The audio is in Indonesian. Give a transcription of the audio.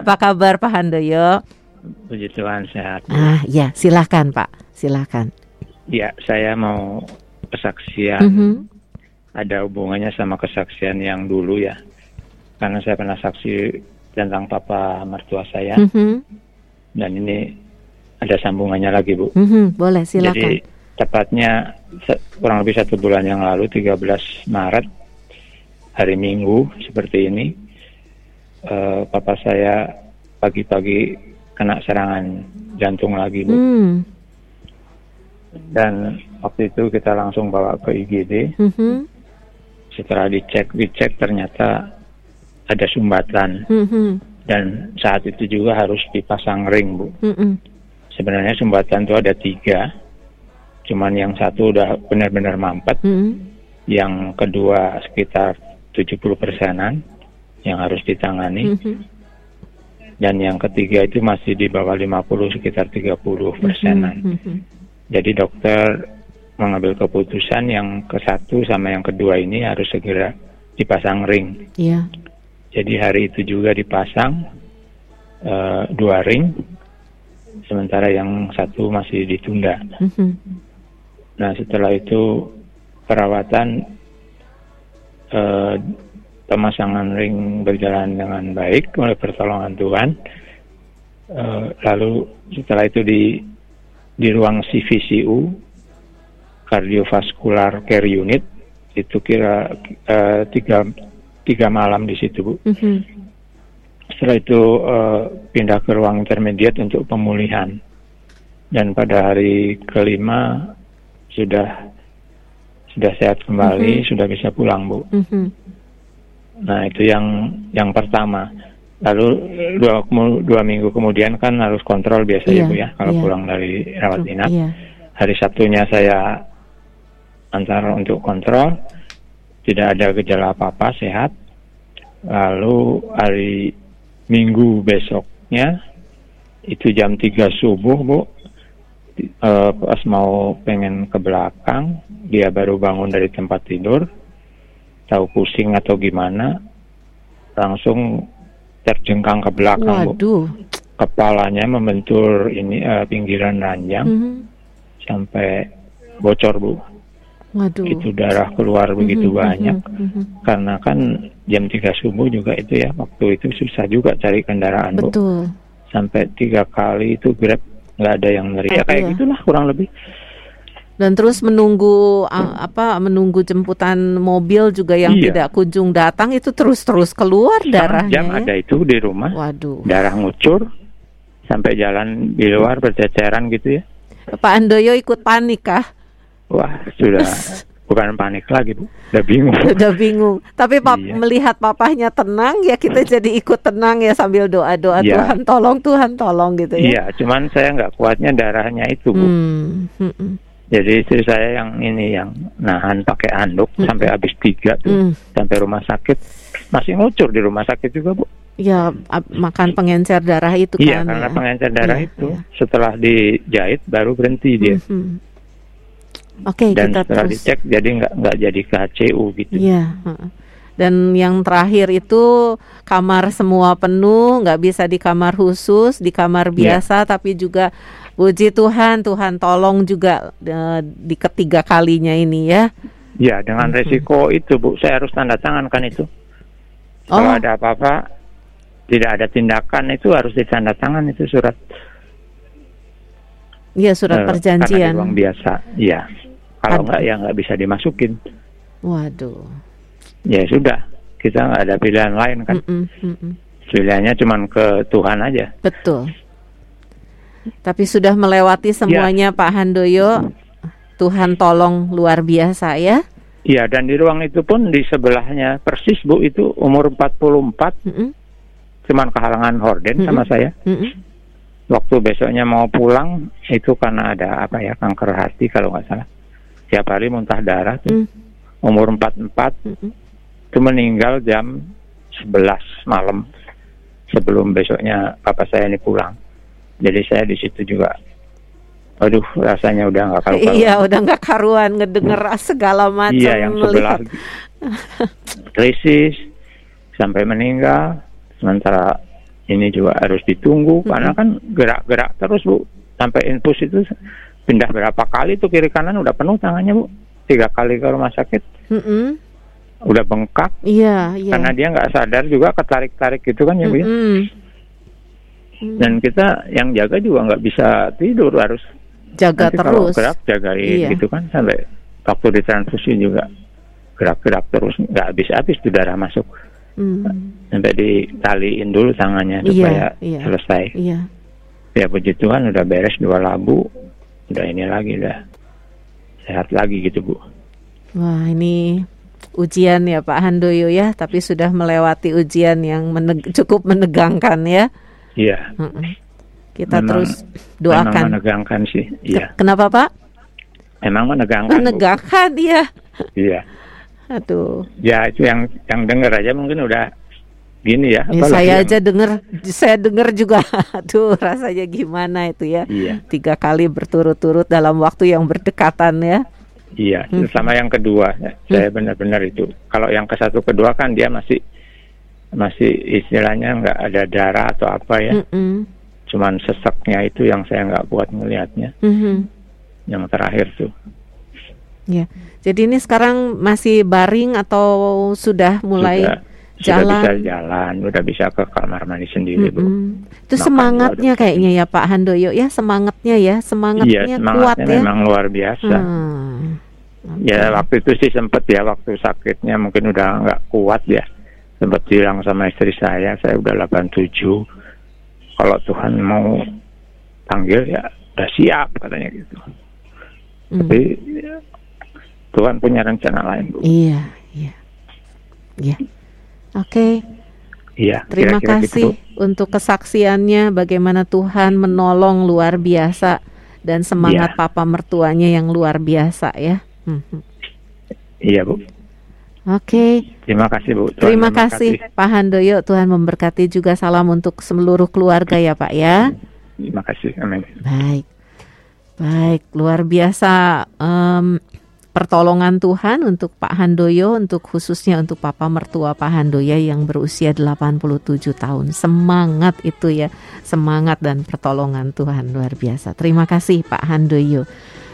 Apa kabar Pak Handoyo? Puji Tuhan sehat. Ah, ya, silahkan Pak, silahkan. Ya, saya mau kesaksian. Mm -hmm. Ada hubungannya sama kesaksian yang dulu ya. Karena saya pernah saksi tentang papa mertua saya. Mm -hmm. Dan ini ada sambungannya lagi, Bu. Mm -hmm. Boleh, silakan. Jadi tepatnya kurang lebih satu bulan yang lalu, 13 Maret, hari Minggu seperti ini, uh, papa saya pagi-pagi kena serangan jantung lagi, Bu. Mm. Dan waktu itu kita langsung bawa ke IGD. Mm -hmm. Setelah dicek, dicek ternyata ada sumbatan. Mm -hmm. Dan saat itu juga harus dipasang ring, Bu. Mm -hmm. Sebenarnya sumbatan itu ada tiga, cuman yang satu udah benar-benar mampet, mm -hmm. yang kedua sekitar 70 persenan yang harus ditangani. Mm -hmm. Dan yang ketiga itu masih di bawah 50 sekitar 30 persenan. Mm -hmm. Jadi dokter mengambil keputusan yang ke satu sama yang kedua ini harus segera dipasang ring. Yeah. Jadi hari itu juga dipasang uh, dua ring, sementara yang satu masih ditunda. Mm -hmm. Nah setelah itu perawatan uh, pemasangan ring berjalan dengan baik oleh pertolongan Tuhan. Uh, lalu setelah itu di di ruang CVCU cardiovascular care unit itu kira uh, tiga tiga malam di situ bu. Mm -hmm. Setelah itu uh, pindah ke ruang intermediate untuk pemulihan dan pada hari kelima sudah sudah sehat kembali, mm -hmm. sudah bisa pulang bu. Mm -hmm. Nah itu yang yang pertama. Lalu dua, dua minggu kemudian kan harus kontrol biasa yeah, ya bu ya kalau yeah. pulang dari rawat inap. Yeah. Hari Sabtunya saya antar untuk kontrol, tidak ada gejala apa-apa, sehat. Lalu hari Minggu besoknya itu jam 3 subuh bu, e, pas mau pengen ke belakang, dia baru bangun dari tempat tidur, tahu pusing atau gimana, langsung terjengkang ke belakang Waduh. bu. Kepalanya membentur ini uh, pinggiran ranjang Mm -hmm. sampai bocor bu. Waduh. Itu darah keluar begitu Mhm, banyak. mhm, mhm. Karena kan jam 3 subuh juga itu ya waktu itu susah juga cari kendaraan bu. Betul. Sampai tiga kali itu grab nggak ada yang neri. Ya kayak gitulah kurang lebih. Dan terus menunggu apa menunggu jemputan mobil juga yang Iya. tidak kunjung datang itu terus-terus keluar Setengah darahnya. jam ya. ada itu di rumah. Waduh. Darah ngucur sampai jalan di luar berceceran gitu ya. Pak Andoyo ikut panik kah? Wah sudah bukan panik lagi bu, udah bingung. Udah bingung. Tapi pap Iya. melihat papahnya tenang ya kita jadi ikut tenang ya sambil doa-doa Iya. Tuhan tolong Tuhan tolong gitu ya. Iya, cuman saya nggak kuatnya darahnya itu bu. Hmm, hmm, hmm. Jadi istri saya yang ini yang nahan pakai handuk Mm-mm. sampai habis tiga tuh Hmm. sampai rumah sakit masih ngucur di rumah sakit juga bu. Ya makan pengencer darah itu iya kan. karena ya. pengencer darah Iya, itu iya. setelah dijahit baru berhenti dia Mhm. Oke dan kita setelah terus. dicek jadi nggak nggak jadi ke HCU gitu. Iya. Dan yang terakhir itu kamar semua penuh, nggak bisa di kamar khusus, di kamar Iya. biasa, tapi juga puji Tuhan, Tuhan tolong juga eh, di ketiga kalinya ini ya. Ya dengan Mhm. resiko itu bu saya harus tanda tangan kan itu. Kalau Oh. ada apa-apa tidak ada tindakan itu harus ditanda tangan itu surat Iya surat eh, Karena perjanjian. di ruang biasa. Iya. Kalau nggak ya nggak bisa dimasukin. Waduh. Ya sudah kita nggak ada pilihan lain kan. Mm-mm, mm-mm. Pilihannya cuman ke Tuhan aja. Betul. Tapi sudah melewati semuanya Pak Handoyo. Tuhan tolong luar biasa ya. Iya dan di ruang itu pun di sebelahnya persis bu itu umur 44 Mm-mm, cuman kehalangan horden Mm-mm. sama saya. mm-mm. Waktu besoknya mau pulang itu karena ada apa ya kanker hati kalau nggak salah. Tiap hari muntah darah tuh. Mm, Umur 44 mm-mm. Itu meninggal jam 11 malam. Sebelum besoknya papa saya ini pulang. Jadi saya di situ juga, aduh rasanya udah nggak karu Iya udah nggak karuan ngedenger segala macam Iya yang melihat. krisis sampai meninggal, sementara ini juga harus ditunggu. Karena kan gerak-gerak terus bu. Sampai infus itu pindah berapa kali tuh kiri kanan udah penuh tangannya bu. Tiga kali ke rumah sakit. Mm-mm. Udah bengkak Iya, iya. karena dia nggak sadar juga ketarik-tarik gitu kan ya bu ya. Mm-mm. dan kita yang jaga juga nggak bisa tidur harus Jaga nanti kalau terus. gerak jagain Iya. gitu kan sampai waktu ditransfusi juga gerak-gerak terus nggak habis-habis tuh darah masuk Mm. sampai ditaliin dulu tangannya Iya, supaya iya. selesai Iya. ya puji Tuhan udah beres dua labu udah ini lagi udah sehat lagi gitu bu Wah, ini ujian ya Pak Handoyo ya, tapi sudah melewati ujian yang meneg- cukup menegangkan ya. iya. Kita Memang- terus memang doakan. menegangkan sih iya Kenapa Pak? emang menegangkan. Menegangkan ya. iya Aduh, ya itu yang yang denger aja mungkin udah gini ya ya saya yang- aja dengar, saya dengar juga. Aduh, rasanya gimana itu ya? iya Tiga kali berturut-turut dalam waktu yang berdekatan ya. Iya, Hmm. sama yang kedua, ya, saya benar-benar itu. Kalau yang ke satu kedua kan dia masih masih istilahnya nggak ada darah atau apa ya, Mm-mm. cuman seseknya itu yang saya nggak kuat melihatnya. Mhm. Yang terakhir tuh, Ya. Jadi ini sekarang masih baring atau sudah mulai sudah, sudah jalan? bisa jalan, udah bisa ke kamar mandi sendiri bu. Mm-mm. Itu Makan semangatnya kayaknya ya Pak Handoyo ya semangatnya ya Iya, semangatnya kuat semangatnya ya. memang luar biasa. Hmm. Ya waktu itu sih sempet ya waktu sakitnya mungkin udah nggak kuat ya. Sempat bilang sama istri saya, saya udah 87. Kalau Tuhan mau panggil ya udah siap katanya gitu. Hmm. Tapi ya, Tuhan punya rencana lain bu. Iya, iya. Iya. Oke, Iya. terima kira-kira kasih gitu, Bu. untuk kesaksiannya bagaimana Tuhan menolong luar biasa dan semangat Iya. papa mertuanya yang luar biasa ya. Mhm. Iya bu. Oke, Terima kasih bu. Tuhan terima kasih Pak Handoyo. Tuhan memberkati juga salam untuk seluruh keluarga ya Pak ya. Terima kasih. Amin. Baik, baik, luar biasa em, pertolongan Tuhan untuk Pak Handoyo, untuk khususnya untuk Papa mertua Pak Handoyo yang berusia 87 tahun. Semangat itu ya, semangat dan pertolongan Tuhan luar biasa. Terima kasih Pak Handoyo.